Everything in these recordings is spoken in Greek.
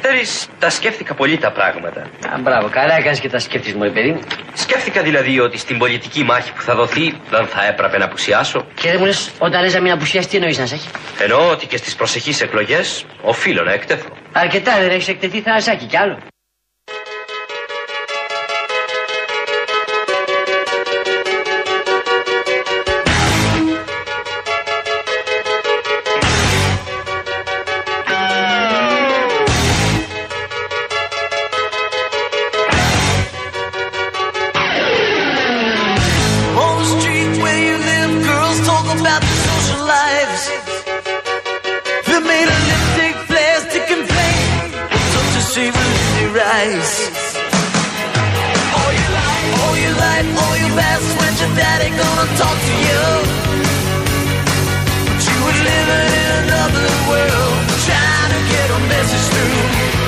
Ξέρεις, τα σκέφτηκα πολύ τα πράγματα. Α, μπράβο, καλά έκανες και τα σκέφτης μου, παιδί μου. Σκέφτηκα δηλαδή ότι στην πολιτική μάχη που θα δοθεί δεν θα έπρεπε να απουσιάσω. Και δεν μου λες, όταν λες να μην απουσιάσει, τι εννοείς να σε έχει; Εννοώ ότι και στις προσεχείς εκλογές οφείλω να εκτεθώ. Αρκετά δεν έχεις εκτεθεί θανασάκι κι άλλο. You live, girls talk about their social lives. They made of lipstick, plastic, and paint. Such a shame when they rise. All your life, all your life, all your best friends, your daddy gonna talk to you. But you were living in another world, trying to get a message through.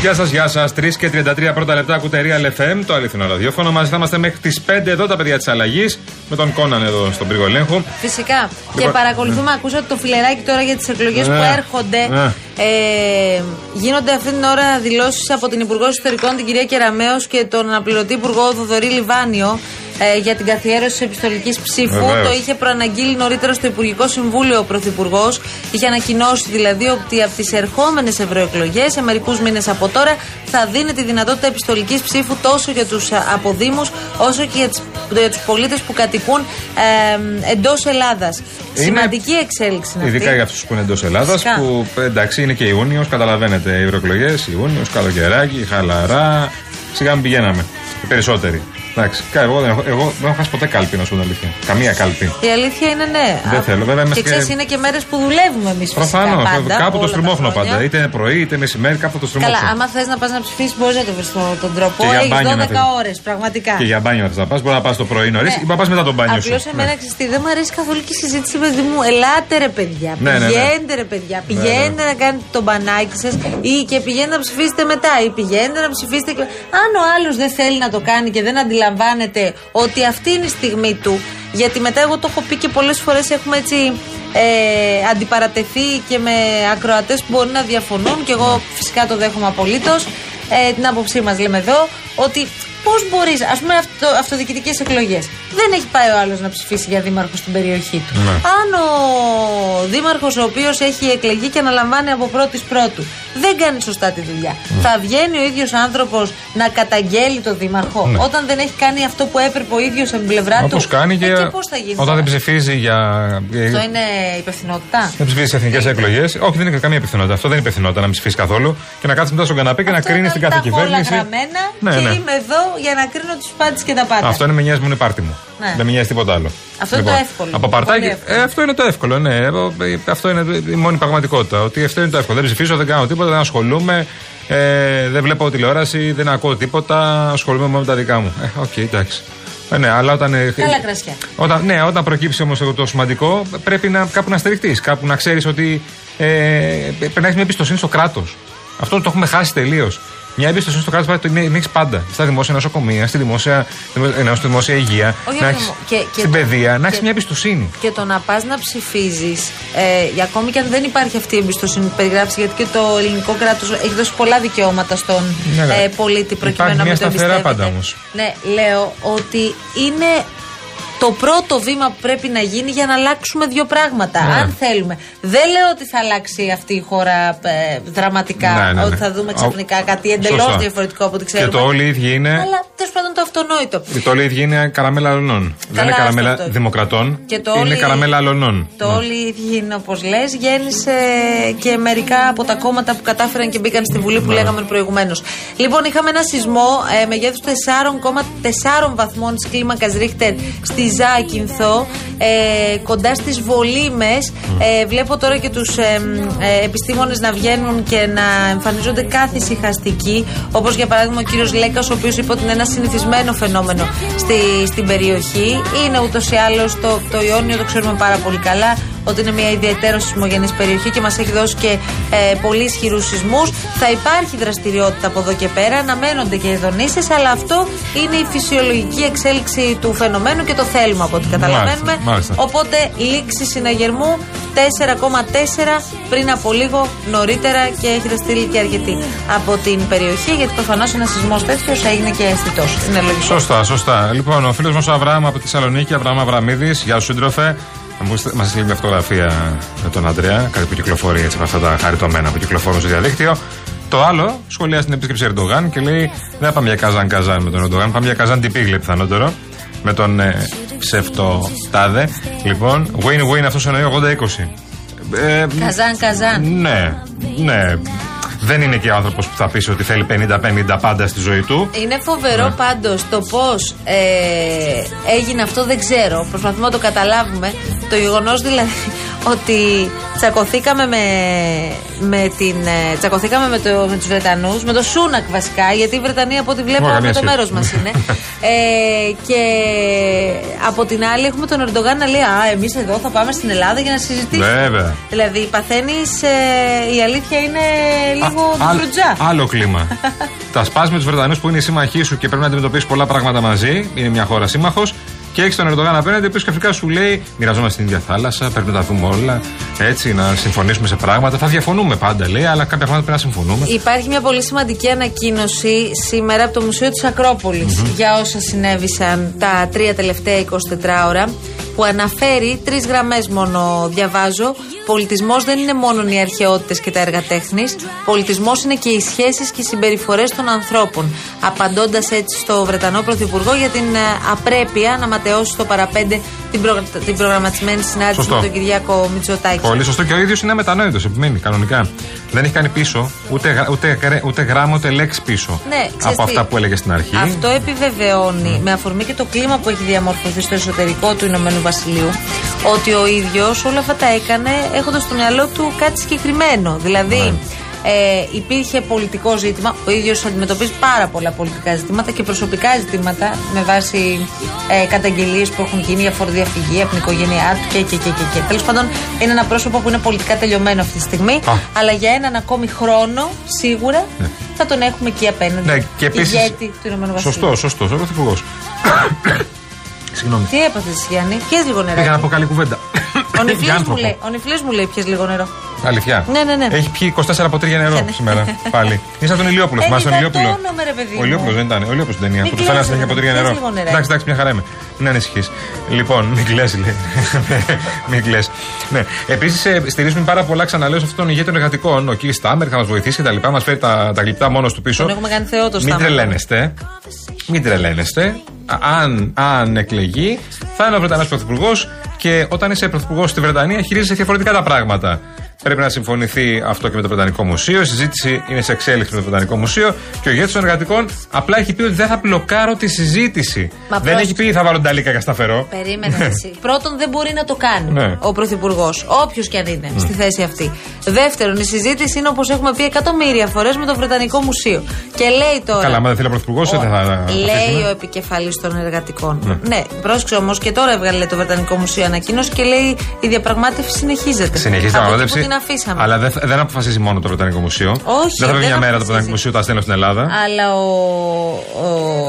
Γεια σας, γεια σας. 3 και 33 πρώτα λεπτά ακούτε Real FM, το αληθινό ραδιόφωνο. Μαζί θα είμαστε μέχρι τις 5 εδώ τα παιδιά της αλλαγής. Με τον Κόναν εδώ στον πύργο ελέγχου. Φυσικά. Λοιπόν, Και παρακολουθούμε, ακούσατε το φιλεράκι τώρα για τις εκλογές που Ναι. έρχονται. Ναι. Ε, γίνονται αυτή την ώρα δηλώσεις από την Υπουργό Εσωτερικών, την κυρία Κεραμέο και τον αναπληρωτή Υπουργό Θοδωρή Λιβάνιο ε, για την καθιέρωση τη επιστολικής ψήφου. Βεβαίως. Το είχε προαναγγείλει νωρίτερα στο Υπουργικό Συμβούλιο ο Πρωθυπουργός. Είχε ανακοινώσει δηλαδή ότι από τις ερχόμενες ευρωεκλογές, σε μερικούς μήνες από τώρα, θα δίνει τη δυνατότητα επιστολικής ψήφου τόσο για τους αποδήμους όσο και για, τις- για τους πολίτες που κατοικούν ε, εντός Ελλάδας. Σημαντική εξέλιξη είναι αυτή. Ειδικά για αυτούς που είναι εντός Ελλάδας, Φυσικά. που ε, εντάξει είναι και Ιούνιος, καταλαβαίνετε. Οι ευρωεκλογές, Ιούνιος, καλοκαιράκι, χαλαρά. Σιγά μην πηγαίναμε. Οι περισσότεροι. Εντάξει, κα- εγώ δεν έχω, εγώ δεν έχω χάσει ποτέ κάλπη, να σου πω την αλήθεια. Καμία κάλπη. Η αλήθεια είναι ναι. Δεν Α, θέλω, βέβαια, είμαστε Και ξέρεις, και- είναι και μέρες που δουλεύουμε εμείς φυσικά. Προφανώς. πάντα, Κάπου το όλα τα στριμώχνω χρόνια. πάντα. Είτε πρωί, είτε μεσημέρι, κάπου το Καλά, στριμώχνω. άμα θες να πας να ψηφίσεις, μπορείς να το βρεις τον τρόπο. Και για Έχει μπάνιο να 12 θέλει. ώρες, πραγματικά. Και για μπάνιο να πας. Μπορεί να πας το πρωί νωρίς ή να πας μετά τον μπάνιο σου. Απλώ εμένα ξέρεις τι, δεν μου αρέσει καθόλου και η συζήτηση, παιδί μου. Ελάτε ρε παιδιά. Ναι, ναι, ναι. πηγαίνετε ρε παιδιά. Πηγαίνετε να κάνετε τον μπανάκι σας ή και πηγαίνετε να ψηφίσετε μετά. Ή πηγαίνετε να ψηφίσετε. και- Αν ο άλλος δεν θέλει να το κάνει και δεν αντιλαμβάνεται ότι αυτή είναι η στιγμή του. Γιατί μετά εγώ το έχω πει και πολλές φορές έχουμε έτσι ε, αντιπαρατεθεί και με ακροατές που μπορεί να διαφωνούν και εγώ φυσικά το δέχομαι απολύτως. Ε, την άποψή μας λέμε εδώ ότι πώς μπορείς, ας πούμε, αυτο, αυτοδιοικητικές εκλογές. Δεν έχει πάει ο άλλος να ψηφίσει για δήμαρχο στην περιοχή του. Ναι. Αν ο δήμαρχος, ο οποίος έχει εκλεγεί και αναλαμβάνει από πρώτη πρώτου, δεν κάνει σωστά τη δουλειά, θα βγαίνει ο ίδιος άνθρωπος να καταγγέλει τον δήμαρχο Ναι. όταν δεν έχει κάνει αυτό που έπρεπε ο ίδιος από την πλευρά του; Όπως κάνει και, Ε, και πώς θα γίνει όταν τώρα; δεν ψηφίζει για. Αυτό είναι υπευθυνότητα; Δεν ψηφίζει εθνικές εκλογές. Όχι, δεν είναι καμία υπευθυνότητα. Αυτό δεν είναι υπευθυνότητα να μην ψηφίσει καθόλου και να κάτσει μετά στον καναπέ και να Αυτό κρίνει είναι την τα κάθε έχω όλα κυβέρνηση. γραμμένα Ναι, και ναι. είμαι εδώ για να κρίνω του πάντες και τα πάντα. Αυτό είναι με νοιάζει μόνο η πάρτη μου. Ναι. Δεν με νοιάζει τίποτα άλλο. Αυτό είναι το εύκολο. Από Πολύ παρτάκι. εύκολο. Ε, αυτό είναι το εύκολο, ναι. Εγώ, ε, Αυτό είναι η μόνη πραγματικότητα. Ότι αυτό είναι το εύκολο. Δεν ψηφίζω, δεν κάνω τίποτα, δεν ασχολούμαι. Ε, δεν βλέπω τηλεόραση, δεν ακούω τίποτα. Ασχολούμαι μόνο με τα δικά μου. Ε, οκ, εντάξει. Ε, ναι, αλλά όταν. ε, Καλά κρασιά. Όταν, ναι, όταν προκύψει όμως το σημαντικό, πρέπει να, κάπου να στηριχτείς. Κάπου να ξέρεις ότι ε, πρέπει να έχεις μια εμπιστοσύνη στο κράτος. Αυτό το έχουμε χάσει τελείως. Μια εμπιστοσύνη στο κράτος την έχεις πάντα. Στα δημόσια νοσοκομεία, στη δημόσια, ενώ στη δημόσια υγεία, Όχι, να όχι, έχεις, μου. Και- και στην το- παιδεία, να έχεις και- μια εμπιστοσύνη. Και το να πας να ψηφίζεις, ε, για ακόμη και αν δεν υπάρχει αυτή η εμπιστοσύνη που περιγράψει, γιατί και το ελληνικό κράτος έχει δώσει πολλά δικαιώματα στον Ναι, ναι. ε, πολίτη προκειμένου Υπάρχει να μια μην το σταθερά εμπιστεύεται. πάντα όμως. Ναι, λέω ότι είναι το πρώτο βήμα που πρέπει να γίνει για να αλλάξουμε δύο πράγματα. Ναι. Αν θέλουμε. Δεν λέω ότι θα αλλάξει αυτή η χώρα ε, δραματικά, Ναι, ναι, ναι. ότι θα δούμε ξαφνικά κάτι εντελώς Σωστά. διαφορετικό από ό,τι Και ξέρουμε. το όλοι οι ίδιοι είναι. Αλλά τέλος πάντων το αυτονόητο. Το όλοι οι ίδιοι είναι καραμέλα αλωνών. Δεν είναι άστο καραμέλα αυτό. δημοκρατών. Και το είναι όλοι- καραμέλα αλωνών. Το Ναι. όλοι οι ίδιοι είναι όπως λες. Γέννησε και μερικά από τα κόμματα που κατάφεραν και μπήκαν στη Βουλή Ναι. που λέγαμε προηγουμένως. Λοιπόν, είχαμε ένα σεισμό ε, μεγέθους 4,4 βαθμών της κλίμακας Ρίχτερ στη Ζάκυνθο, ε, κοντά στις Βολίμε. Ε, βλέπω τώρα και τους ε, ε, επιστήμονες να βγαίνουν και να εμφανίζονται κάθε ησυχαστικοί. Όπως για παράδειγμα ο κύριος Λέκας, ο οποίος είπε ότι είναι ένα συνηθισμένο φαινόμενο στη, στην περιοχή. Είναι ούτως ή άλλως το, το Ιόνιο, το ξέρουμε πάρα πολύ καλά. Ότι είναι μια ιδιαίτερο σεισμογενής περιοχή και μας έχει δώσει και ε, πολύ ισχυρούς σεισμούς. Θα υπάρχει δραστηριότητα από εδώ και πέρα, αναμένονται και ειδονήσεις, αλλά αυτό είναι η φυσιολογική εξέλιξη του φαινομένου και το θέλουμε από ό,τι καταλαβαίνουμε. Μάλιστα, μάλιστα. Οπότε λήξη συναγερμού 4,4 πριν από λίγο νωρίτερα και έχετε στείλει και αρκετοί από την περιοχή γιατί προφανώς ένα σεισμός τέτοιος έγινε και αισθητός. Είναι λογικό. Σωστά, σωστά. Λοιπόν, ο φίλος μας ο Αβραάμ από τη Θεσσαλονίκη, Αβραάμ Αβραμίδης, γεια σου σύντροφε. Μας στείλει μια φωτογραφία με τον Αντρέα, κάτι που κυκλοφορεί έτσι με αυτά τα χαριτωμένα που κυκλοφορούν στο διαδίκτυο. Το άλλο σχολιάζει την επίσκεψη Ερντογάν και λέει: Δεν θα πάμε για καζάν καζάν με τον Ερντογάν, πάμε για καζάν τυπίγλε πιθανότερο. Με τον ε, ψευτο τάδε. Λοιπόν, win-win αυτός εννοεί 80-20. Ε, Καζάν, καζάν. ναι, ναι. Δεν είναι και ο άνθρωπος που θα πεις ότι θέλει 50-50 πάντα στη ζωή του. Είναι φοβερό Ναι. πάντως το πώς ε, έγινε αυτό, δεν ξέρω. Προσπαθούμε να το καταλάβουμε. Το γεγονός δηλαδή ότι τσακωθήκαμε με, με, την, ε, τσακωθήκαμε με, το, με τους Βρετανούς, με το Σούνακ βασικά, γιατί οι Βρετανοί από ό,τι βλέπω Ωραία, από μια το σχέση. μέρος μας είναι. ε, και από την άλλη έχουμε τον Ερντογάν να λέει Α, εμείς εδώ θα πάμε στην Ελλάδα για να συζητήσουμε. Βέβαια. Δηλαδή παθαίνεις, ε, η αλήθεια είναι λίγο Α- άλλ- ντουφρουτζά. άλλο κλίμα. Τα σπά με του Βρετανούς που είναι οι σύμμαχοί σου και πρέπει να αντιμετωπίσεις πολλά πράγματα μαζί. Είναι μια χώρα σύμμαχος. Και έχεις τον Ερντογάν απέναντι, ο οποίος ξαφνικά σου λέει: Μοιραζόμαστε την ίδια θάλασσα, πρέπει να τα δούμε όλα. Έτσι, να συμφωνήσουμε σε πράγματα. Θα διαφωνούμε πάντα, λέει, αλλά κάποια πράγματα πρέπει να συμφωνούμε. Υπάρχει μια πολύ σημαντική ανακοίνωση σήμερα από το Μουσείο της ακροπολης για όσα συνέβησαν τα τρία τελευταία 24 ώρα που αναφέρει τρεις γραμμές μόνο διαβάζω. Πολιτισμός δεν είναι μόνο οι αρχαιότητες και τα έργα τέχνης. Πολιτισμός είναι και οι σχέσεις και οι συμπεριφορές των ανθρώπων. Απαντώντας έτσι στο Βρετανό Πρωθυπουργό για την ε, απρέπεια να ματαιώσει στο παραπέντε την, προγρα- την προγραμματισμένη συνάντηση Σωστό. με τον Κυριάκο Μητσοτάκη. Πολύ σωστό και ο ίδιος είναι αμετανόητο, επιμένει κανονικά. Δεν έχει κάνει πίσω ούτε, γρα- ούτε, γρα- ούτε γράμμα ούτε λέξη πίσω Ναι, ξέρεις από τι. αυτά που έλεγε στην αρχή. Αυτό επιβεβαιώνει με αφορμή και το κλίμα που έχει διαμορφωθεί στο εσωτερικό του Ηνωμένου Βασιλείου ότι ο ίδιος όλα αυτά τα έκανε έχοντας στο μυαλό του κάτι συγκεκριμένο. Δηλαδή. Ναι. Ε, υπήρχε πολιτικό ζήτημα. Ο ίδιος αντιμετωπίζει πάρα πολλά πολιτικά ζητήματα και προσωπικά ζητήματα με βάση ε, καταγγελίες που έχουν γίνει για φοροδιαφυγή από την οικογένειά του και, και, και, και, και. Τέλος πάντων, είναι ένα πρόσωπο που είναι πολιτικά τελειωμένο αυτή τη στιγμή. Α. Αλλά για έναν ακόμη χρόνο, σίγουρα, θα τον έχουμε εκεί απέναντι. Ναι, και επίσης- Ηγέτη του Ηνωμένου Βασιλείου. Σωστός, σωστός, ο πρωθυπουργός. Συγγνώμη. Τι έπαθες, Γιάννη, πιες λίγο νερό. Πήγα να πω καλή κουβέντα. Ο Για νυφλής μου άνθρωπο. λέει, ο νυφλής μου λέει πιες λίγο νερό. Αλήθεια. Ναι, ναι, ναι. Έχει πιει 24 ποτήρια νερό Ναι, ναι. σήμερα. Πάλι. Είναι σαν τον Ηλιόπουλο. Ε, Θυμάσαι τον Ηλιόπουλο; υδατώνομαι, ρε παιδί Ο μου. Ηλιόπουλος δεν ήταν. Ο Ηλιόπουλος στην ταινία. Μην Που του φέρανε κλαις, συνέχεια ρε, ποτήρια πιες νερό. λίγο νεράκι. Εντάξει, εντάξει, μια χαρά είμαι. Μην ανησυχείς. Λοιπόν, μην κλε, λέει. Μην κλε. Ναι. Επίσης, στηρίζουμε πάρα πολλά, ξαναλέω, σε αυτόν τον ηγέτη των εργατικών. Ο Κίρι Στάμερ θα μας βοηθήσει και τα λοιπά. Μας φέρει τα, τα γλυπτά μόνος του πίσω. Τον έχουμε κάνει θεό το Μην Στάμερ. τρελαίνεστε. Μην τρελαίνεστε. Α- Αν, αν εκλεγεί, θα είναι ο Βρετανός Πρωθυπουργός και όταν είσαι Πρωθυπουργός στη Βρετανία, χειρίζεσαι διαφορετικά τα πράγματα. Πρέπει να συμφωνηθεί αυτό και με το Βρετανικό Μουσείο. Η συζήτηση είναι σε εξέλιξη με το Βρετανικό Μουσείο. Και ο ηγέτης των εργατικών απλά έχει πει ότι δεν θα μπλοκάρω τη συζήτηση. Μα δεν πρόσεξε. έχει πει θα βάλω την ταλίκα και σταθερό. Περίμενε εσύ. Πρώτον, δεν μπορεί να το κάνει Ναι. ο Πρωθυπουργός, όποιος και αν είναι στη θέση αυτή. Δεύτερον, η συζήτηση είναι όπως έχουμε πει εκατομμύρια φορές με το Βρετανικό Μουσείο. Και λέει τώρα. Καλά, άμα δεν θέλει ο Πρωθυπουργός, δεν θα. Λέει αφήσουμε. ο επικεφαλής των εργατικών. Ναι, πρόσεξε όμως και τώρα έβγαλε το Βρετανικό Μουσείο ανακοίνωση και λέει η διαπραγμάτευση συνεχίζεται. Συνεχίζει την Από εκεί διαπραγμάτευση. που την αφήσαμε. Αλλά δεν, δεν αποφασίζει μόνο το Βρετανικό Μουσείο. Όχι, δεν θα πει δεν μια μέρα το αποφασίζει. Βρετανικό Μουσείο, τα στέλνω στην Ελλάδα. Αλλά ο,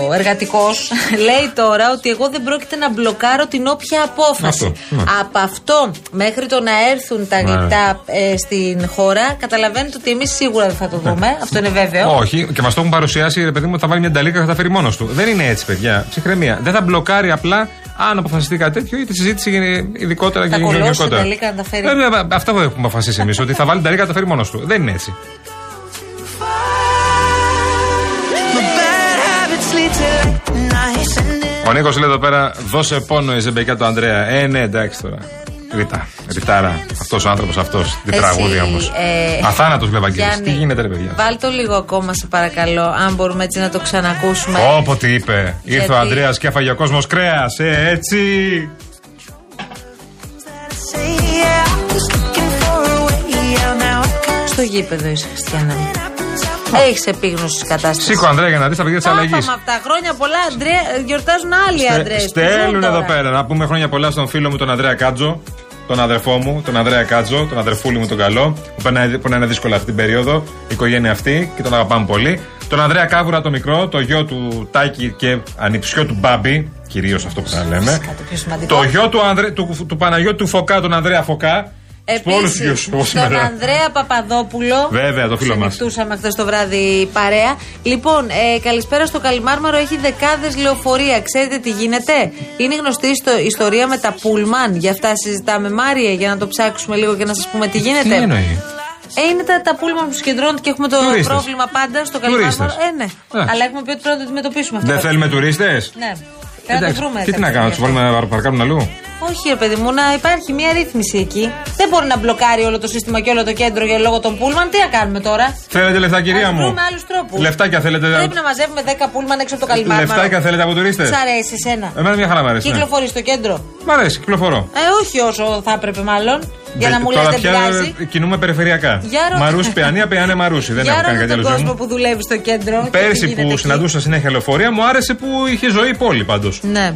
ο εργατικός λέει τώρα ότι εγώ δεν πρόκειται να μπλοκάρω την όποια απόφαση. Αυτό, ναι. Από αυτό μέχρι το να έρθουν τα Ναι. γλυπτά ε, στην χώρα, καταλαβαίνετε ότι εμείς σίγουρα δεν θα το δούμε. Αυτό είναι βέβαιο. Όχι, και μας το έχουν παρουσιάσει, ρε παιδί μου, θα βάλει μια νταλίκα και θα τα φέρει μόνος του. Δεν είναι έτσι, παιδιά. Ψυχραιμία. Δεν θα μπλοκάρει απλά αν αποφασιστεί κάτι τέτοιο ή τη συζήτηση γίνει ειδικότερα Θα και κολώσει γενικότερα. την νταλίκα να τα φέρει. Ε, βέβαια, αυτά που έχουμε αποφασίσει εμείς, ότι θα βάλει την νταλίκα και θα τα φέρει μόνος του. Δεν είναι έτσι. My bad habits lead to late nights and Ο Νίκος λέει εδώ πέρα, δώσε πόνο η ζεμπεκιά του Ανδρέα. Ε, ναι, εντάξει τώρα. Ρητά, ρητάρα. Αυτός ο άνθρωπος αυτός. Την Εσύ, τραγούδια όμως. ε, Αθάνατος Λεβαγγέλη. Γιάννη, Τι γίνεται, ρε παιδιά; Βάλ το λίγο ακόμα, σε παρακαλώ, αν μπορούμε έτσι να το ξανακούσουμε. Όπω τι είπε. Ήρθε ο Γιατί- Ανδρέας και έφαγε ο κόσμος κρέας. Ε, έτσι. say yeah. I was looking for a way out now. I can't Στο γήπεδο είσαι, Χριστιανά μου. Έχεις επίγνωση της κατάστασης. Σήκω, Ανδρέα, για να δεις τα παιδιά της αλλαγής. Πάπα με αυτά χρόνια πολλά, Αντρέα, γιορτάζουν άλλοι άντρε. Στέλνουν εδώ πέρα. Να πούμε χρόνια πολλά στον φίλο μου τον Ανδρέα Κάτζο. τον αδερφό μου, τον Ανδρέα Κάτζο, τον αδερφούλη μου τον καλό, που περνάει, που είναι δύσκολα αυτή την περίοδο, η οικογένεια αυτή και τον αγαπάμε πολύ. Τον Ανδρέα Κάβουρα το μικρό, το γιο του Τάκη και ανιψιό του Μπάμπη, κυρίως αυτό που θα λέμε. Φυσικά, το πιο σημαντικό. Το γιο του, Ανδρέ, του, του Παναγιώτου του Φωκά, τον Ανδρέα Φωκά. Στους όλους τους γιους Επίση, εγώ τον σήμερα. Ανδρέα Παπαδόπουλο. Βέβαια, το φίλο μας. Ξενυχτούσαμε χθες το βράδυ παρέα. Λοιπόν, ε, καλησπέρα στο Καλιμάρμαρο. Έχει δεκάδες λεωφορεία. Ξέρετε τι γίνεται; Είναι γνωστή η ιστορία με τα Πούλμαν. Γι' αυτά συζητάμε, Μάριε, για να το ψάξουμε λίγο και να σας πούμε τι γίνεται. Τι εννοεί; Ε, είναι τα, τα πούλμαν που συγκεντρώνονται και έχουμε το Τουρίστες. πρόβλημα πάντα στο Τουρίστες. Καλιμάρμαρο. Ε, ναι. Εντάξει. Αλλά έχουμε πει ότι πρέπει να το αντιμετωπίσουμε αυτό. Δεν θέλουμε τουρίστες; Ναι. Πρέπει να το βρούμε. Και τι κάποια να κάνουμε, τους στιγμή. βάλουμε να παρκάρουν αλλού; Όχι, ρε παιδί μου, να υπάρχει μια ρύθμιση εκεί. Δεν μπορεί να μπλοκάρει όλο το σύστημα και όλο το κέντρο για λόγω των πούλμαν. Τι να κάνουμε τώρα; Θέλετε λεφτά, κυρία Ας μου; βρούμε άλλους τρόπους. Λεφτάκια θέλετε. Πρέπει να μαζεύουμε 10 πούλμαν έξω από το καλυμάρι. Λεφτάκια θέλετε από τουρίστες; Σ' αρέσει εσένα. Εμένα μια χαρά μου αρέσει. ναι. Κυκλοφορείς στο κέντρο; Μ' αρέσει, κυκλοφορώ. Ε, όχι όσο θα έπρεπε μάλλον. Για να Δεν- μου λες Τώρα δεν πια πειράζει. κινούμε περιφερειακά. Για ρώτα. Μαρούσι, πεανία, πεάνε μαρούσι. Δεν Για έχω κάνει ρώτα κάτι άλλο τον ζωή κόσμο μου. που δουλεύει στο κέντρο. και Πέρσι τι γίνεται που εκεί. συναντούσα συνέχεια λεωφορεία μου άρεσε που είχε ζωή η πόλη πάντως. Ναι.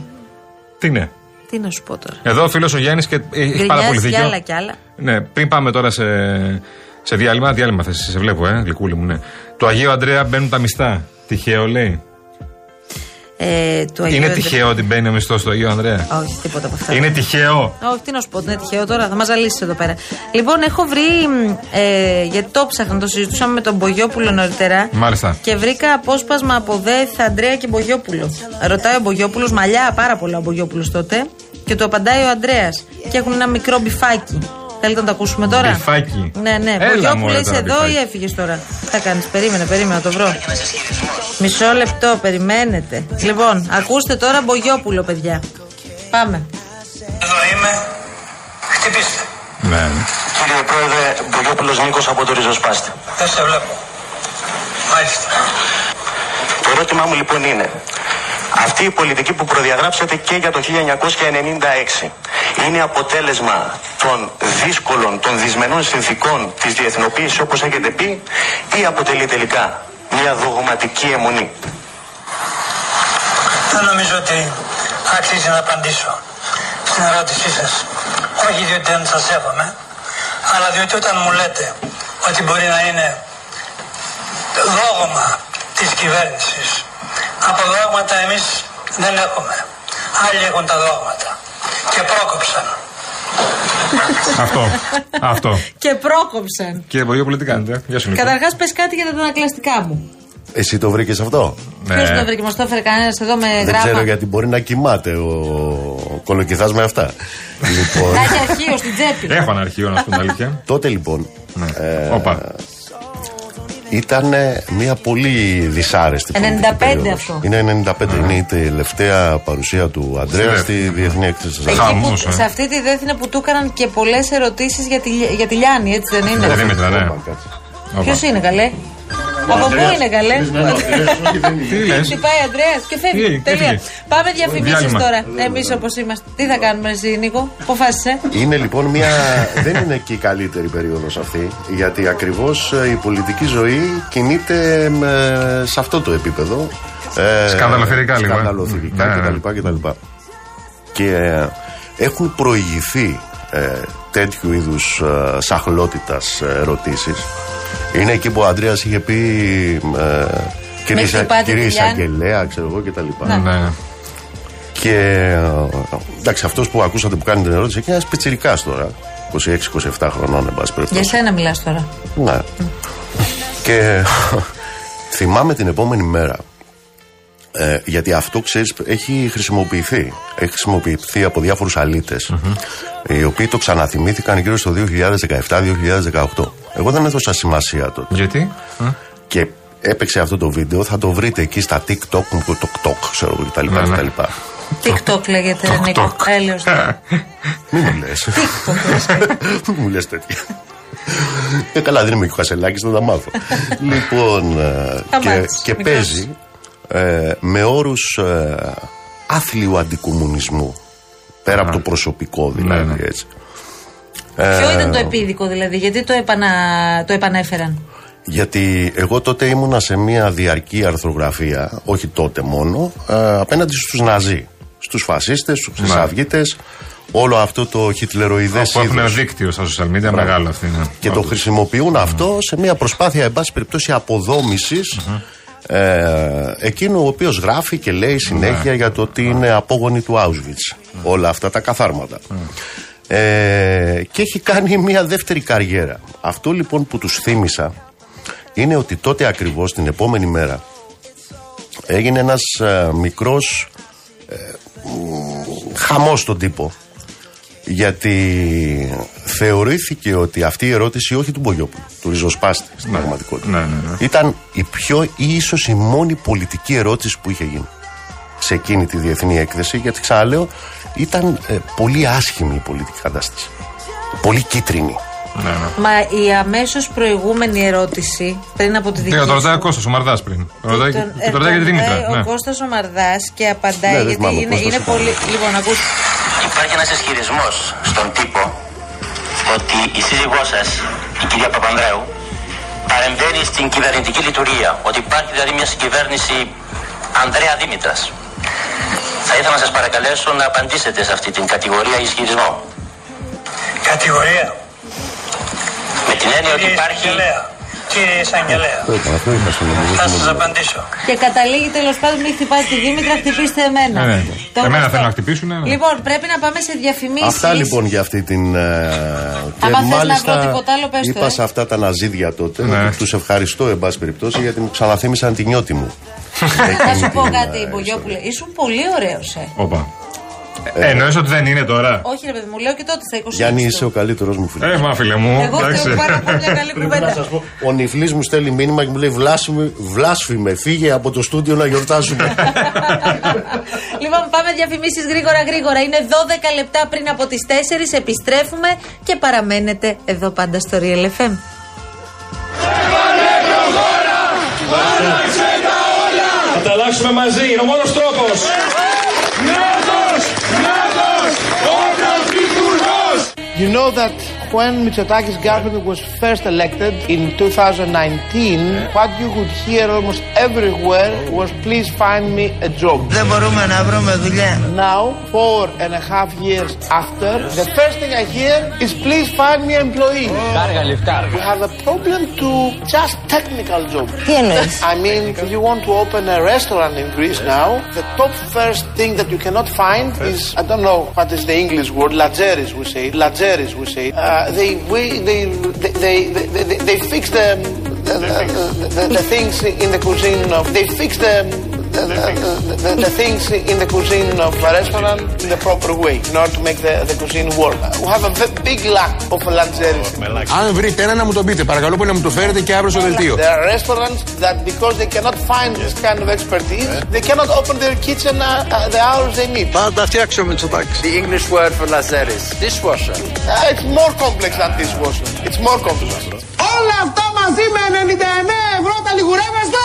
Τι είναι. Τι να σου πω τώρα. Εδώ ο φίλος ο Γιάννης και έχει πάρα πολύ Γκρινιάζει κι δίκιο. άλλα κι άλλα. Ναι, πριν πάμε τώρα σε, σε διάλειμμα, διάλειμμα θα σε, σε βλέπω, ε, γλυκούλη μου, ναι. Το Αγίου Αντρέα μπαίνουν τα μιστά. Τυχαίο λέει. Ε, του Αγίου Είναι Ανδρέα- τυχαίο ότι μπαίνει ο μισθός στο Αγίου Ανδρέα; Όχι, τίποτα από αυτά. Είναι τυχαίο; Όχι, τι να σου πω, είναι τυχαίο τώρα, θα μας ζαλίσει εδώ πέρα. Λοιπόν, έχω βρει. μ, Ε, γιατί το 'ψαχνα, το συζητούσαμε με τον Μπογιόπουλο νωρίτερα. Μάλιστα. Και βρήκα απόσπασμα από ΔΕΘ, Αντρέα και Μπογιόπουλο. Ρωτάει ο Μπογιόπουλος, μαλλιά πάρα πολλά ο Μπογιόπουλος τότε. Και του απαντάει ο Αντρέα. Και έχουν ένα μικρό μπιφάκι. Θέλετε να το ακούσουμε τώρα; Μπιφάκι. Ναι, ναι. Έλα, Μπογιόπουλο, μωρέ, είσαι τώρα, εδώ μπιφάκι. ή έφυγες τώρα; Τι θα κάνεις, περίμενε, περίμενε να το βρω. Μισό λεπτό, περιμένετε. Λοιπόν, ακούστε τώρα Μπογιόπουλο, παιδιά. Πάμε. Εδώ είμαι. Χτυπήστε. Ναι. Κύριε Πρόεδρε, Μπογιόπουλος Νίκος από το Ριζοσπάστη. Δεν σε βλέπω. Μάλιστα. Το ερώτημά μου λοιπόν είναι, αυτή η πολιτική που προδιαγράψατε και για το 1996 είναι αποτέλεσμα των δύσκολων, των δυσμενών συνθήκων της διεθνοποίησης όπως έχετε πει ή αποτελεί τελικά μια δογματική αιμονή; Δεν νομίζω ότι αξίζει να απαντήσω στην ερώτησή σας. Όχι διότι δεν σας σέβομαι, αλλά διότι όταν μου λέτε ότι μπορεί να είναι δόγμα της κυβέρνησης, από δόγματα εμείς δεν έχουμε. Άλλοι έχουν τα δόγματα και πρόκοψαν. Αυτό. Αυτό. Και πρόκοψαν. Κύριε Βογιόπουλο, τι κάνετε. Γεια σου, Νίκο. Καταρχάς, πες κάτι για τα ανακλαστικά μου. Εσύ το βρήκες αυτό; Ναι. Ποιος το βρήκε, μας το έφερε κανένας εδώ με Δεν γράμμα; ξέρω γιατί μπορεί να κοιμάται ο κολοκυθάς με αυτά. λοιπόν, Να έχει αρχείο στην τσέπη. Έχω ένα αρχείο, να σου πω την αλήθεια. τότε λοιπόν Ναι. ε, Όπα. Ήταν μια πολύ δυσάρεστη 95 πολιτική περίοδος. αυτό. Είναι 95, είναι η τελευταία παρουσία του Αντρέα Στη στη Διεθνή Έκθεση Εκεί Χαμός, που, ε. σε αυτή τη δέθυνε που του έκαναν και πολλές ερωτήσεις για τη, για τη Λιάννη, έτσι δεν είναι; Δεν Δήμητρα, ναι. Όπα. Ποιος είναι καλέ; Από πού είναι καλέ; Τι λες; Χτυπάει Αντρέα και φεύγει. Τι, Τελεία. έφυγε. Πάμε διαφημίσεις Διάλειμμα. τώρα. Εμείς όπως είμαστε. Τι θα κάνουμε, εσύ Νίκο, αποφάσισε. Είναι λοιπόν μια. δεν είναι και η καλύτερη περίοδος αυτή, γιατί ακριβώς η πολιτική ζωή κινείται με- σε αυτό το επίπεδο. Ε, Σκανδαλοθυρικά λίγο, ε. Σκανδαλοθυρικά Ναι, ναι. κτλ. κτλ. Και ε, έχουν προηγηθεί ε, τέτοιου είδους ε, σαχλότητας ερωτήσεις. Είναι εκεί που ο Αντρέας είχε πει. Ε, Κύριε, Ισα- χτυπάτε τη κύριε Λιάννη. Εισαγγελέα, ξέρω εγώ κτλ. Ναι. Και ε, εντάξει, αυτός που ακούσατε που κάνει την ερώτηση είναι ένας πιτσυρικά τώρα. 26-27 χρονών, εν πάση Για περιπτώσει. σένα μιλάς τώρα. Ναι. Και θυμάμαι την επόμενη μέρα. Ε, γιατί αυτό ξέρεις έχει χρησιμοποιηθεί. Έχει χρησιμοποιηθεί από διάφορους αλήτες, οι οποίοι το ξαναθυμήθηκαν γύρω στο 2017-2018. Εγώ δεν έδωσα σημασία τότε. Γιατί; Ε; Και έπαιξε αυτό το βίντεο, θα το βρείτε εκεί στα TikTok, μου το TikTok, ξέρω εγώ κτλ. Ναι, ναι. κτλ. TikTok λέγεται, Τοκ, Νίκο. τοκ. Έλεος. Μην μου λες. Μην μου λες τέτοια. Ε, καλά, δεν είμαι και ο Χασελάκης, θα τα μάθω. λοιπόν, ε, Θα και, μάθεις, και μικρός. παίζει ε, με όρους ε, άθλιου αντικομουνισμού. Πέρα από το προσωπικό δηλαδή, Ναι, ναι. έτσι. Ποιο Ε, ήταν το επίδικο δηλαδή, γιατί το, επανα... το επανέφεραν; Γιατί εγώ τότε ήμουνα σε μια διαρκή αρθρογραφία, όχι τότε μόνο, ε, απέναντι στους Ναζί. Στους φασίστες, στους χρυσαυγίτες, όλο αυτό το χιτλεροειδές Που έχουν ένα δίκτυο στα social media μεγάλο αυτή. ναι. και το χρησιμοποιούν αυτό σε μια προσπάθεια, εν πάση περιπτώσει, αποδόμησης, ε, εκείνου ο οποίος γράφει και λέει συνέχεια για το ότι είναι απόγονοι του Auschwitz. Όλα αυτά τα καθάρματα. Ε, και έχει κάνει μια δεύτερη καριέρα. Αυτό λοιπόν που τους θύμισα είναι ότι τότε ακριβώς την επόμενη μέρα έγινε ένας ε, μικρός ε, μ, χαμός στον τύπο γιατί θεωρήθηκε ότι αυτή η ερώτηση όχι του Μπογιόπουλου, του ριζοσπάστη στην πραγματικότητα. Ναι, ναι, ναι. Ήταν η πιο ή ίσως η μόνη πολιτική ερώτηση που είχε γίνει σε εκείνη τη διεθνή έκθεση γιατί ξαναλέω ήταν ε, πολύ άσχημη η πολιτική κατάσταση. Πολύ κίτρινη. Ναι, ναι. Μα η αμέσως προηγούμενη ερώτηση πριν από τη δική Τι, το σου- ρωτάει ο Κώστας, ο Μαρδάς πριν. Το ρωτάει τον- και το ρωτάει και τη ε, Δήμητρα. Ο ναι. Κώστας ο Μαρδάς και απαντάει Ναι, δεν γιατί θυμάμαι, ο είναι, Κώστας είναι ο πολύ. Λοιπόν, ακούς. Υπάρχει ένας ισχυρισμός στον τύπο ότι η σύζυγός σας, η κυρία Παπανδρέου, παρεμβαίνει στην κυβερνητική λειτουργία. Ότι υπάρχει δηλαδή μια συγκυβέρνηση Ανδρέα Δήμητρας. Θα ήθελα να σας παρακαλέσω να απαντήσετε σε αυτή την κατηγορία ισχυρισμό. Κατηγορία. Με την έννοια ότι Κύριε υπάρχει... Εισαγγελέα. Κύριε Εισαγγελέα. Αυτό είπα, αυτό είπα στον Θα σας νομικό απαντήσω. Και καταλήγει τέλος πάντων, μην χτυπάτε τη Δήμητρα, χτυπήστε εμένα. Ναι, ναι. Το Εμένα γνωστό. θέλουν να χτυπήσουν, ναι. Λοιπόν, πρέπει να πάμε σε διαφημίσεις. Αυτά λοιπόν για αυτή την. ε, και Άμα θες να μάλιστα βρω τίποτα άλλο, πες το, είπα ε. σε αυτά τα ναζίδια τότε Ναι. ότι τους ευχαριστώ εν πάση περιπτώσει γιατί μου ξαναθύμισαν την νιώτη μου. Θα σου πω Εκείνη την, κάτι, ε, Μπογιόπουλε. Ήσουν πολύ ωραίος, ε. Όπα. Ε, εννοείς ότι δεν είναι τώρα; Όχι, ρε παιδί μου, λέω και τότε στα 20. Γιάννη, είσαι ο καλύτερος μου φίλος. Ε, μα φίλε μου. Εγώ εντάξει. θέλω πάρα πολύ μια καλή κουβέντα. Ο νυφλής μου στέλνει μήνυμα και μου λέει βλάσφημε, βλάσφημε φύγε από το στούντιο να γιορτάσουμε. λοιπόν, πάμε διαφημίσεις γρήγορα γρήγορα. Είναι 12 λεπτά πριν από τις 4. Επιστρέφουμε και παραμένετε εδώ πάντα στο Real FM. Θα τα αλλάξουμε μαζί, είναι ο μόνος τρόπος. Νιώτος, You know that when Mitsotakis government was first elected in 2019, what you could hear almost everywhere was please find me a job. Now, four and a half years after, the first thing I hear is please find me an employee. We have a problem to just technical jobs. I mean, if you want to open a restaurant in Greece now, the top first thing that you cannot find is, I don't know what is the English word, lageris we say, lageris we say. Uh, they, we, they, they, they, they, they, fix the, the, the, the, the things in the cuisine of, they fix the, the, the, the, the things in the cuisine of a restaurant in the proper way in order to make the, the cuisine work. We have a ve- big lack of langeris. Αν βρείτε ένα να μου τον πείτε, παρακαλώ πολύ να μου το φέρετε και αύριο στο δελτίο. There are restaurants that because they cannot find this kind of expertise, they cannot open their kitchen uh, uh, the hours they need. Πάντα φτιάξει ο Μητσοτάκης. The English word for Lazaris, dishwasher. Uh, it's more complex than dishwasher. It's more complex. Όλα αυτά μαζί με 99 ευρώ τα λιγουρεύεστε!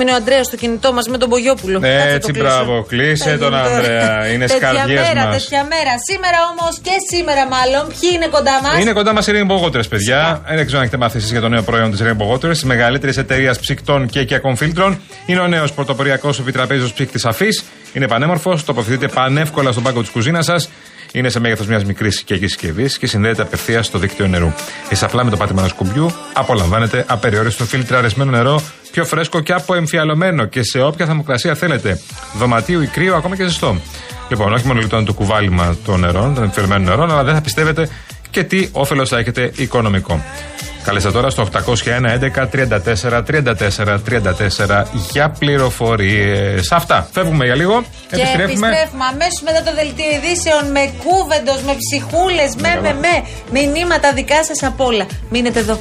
μείνει ο Αντρέα στο κινητό μας με τον Μπογιόπουλο. Κάτσε το Έτσι, κλείσω. μπράβο. Κλείσε Θα τον γίνει τώρα. Ανδρέα. Είναι τέτοια σκαρδιές μέρα, μας. τέτοια μέρα. Σήμερα όμως και σήμερα μάλλον. Ποιοι είναι κοντά μας; Είναι κοντά μας η Rainbow Waters, παιδιά. Δεν ξέρω αν έχετε μάθει εσείς για το νέο προϊόν της Rainbow Waters, τη μεγαλύτερης εταιρείας ψυκτών και οικιακών φίλτρων. Είναι ο νέος πρωτοποριακός επιτραπέζιο ψύκτη αφής. Είναι πανέμορφος, τοποθετείται πανεύκολα στον πάγκο της κουζίνας σας. Είναι σε μέγεθος μιας μικρής οικιακή συσκευής και συνδέεται απευθείας στο δίκτυο νερού. Εσεί απλά με το πάτημα ενός κουμπιού απολαμβάνετε απεριόριστο φιλτραρισμένο νερό, πιο φρέσκο και αποεμφιαλωμένο και σε όποια θερμοκρασία θέλετε. Δωματίου ή κρύο, ακόμα και ζεστό. Λοιπόν, όχι μόνο λιτώνει το κουβάλιμα των νερών, των εμφιαλωμένων νερών, αλλά δεν θα πιστεύετε και τι όφελος θα έχετε οικονομικό. Καλέστε τώρα στο 801 11 34 34 34 για πληροφορίες. Αυτά. Φεύγουμε για λίγο. Και επιστρέφουμε. Επιστρέφουμε αμέσως μετά το δελτίο ειδήσεων με κούβεντος, με ψυχούλες, με, με, με. Μηνύματα δικά σας απ' όλα. Μείνετε εδώ.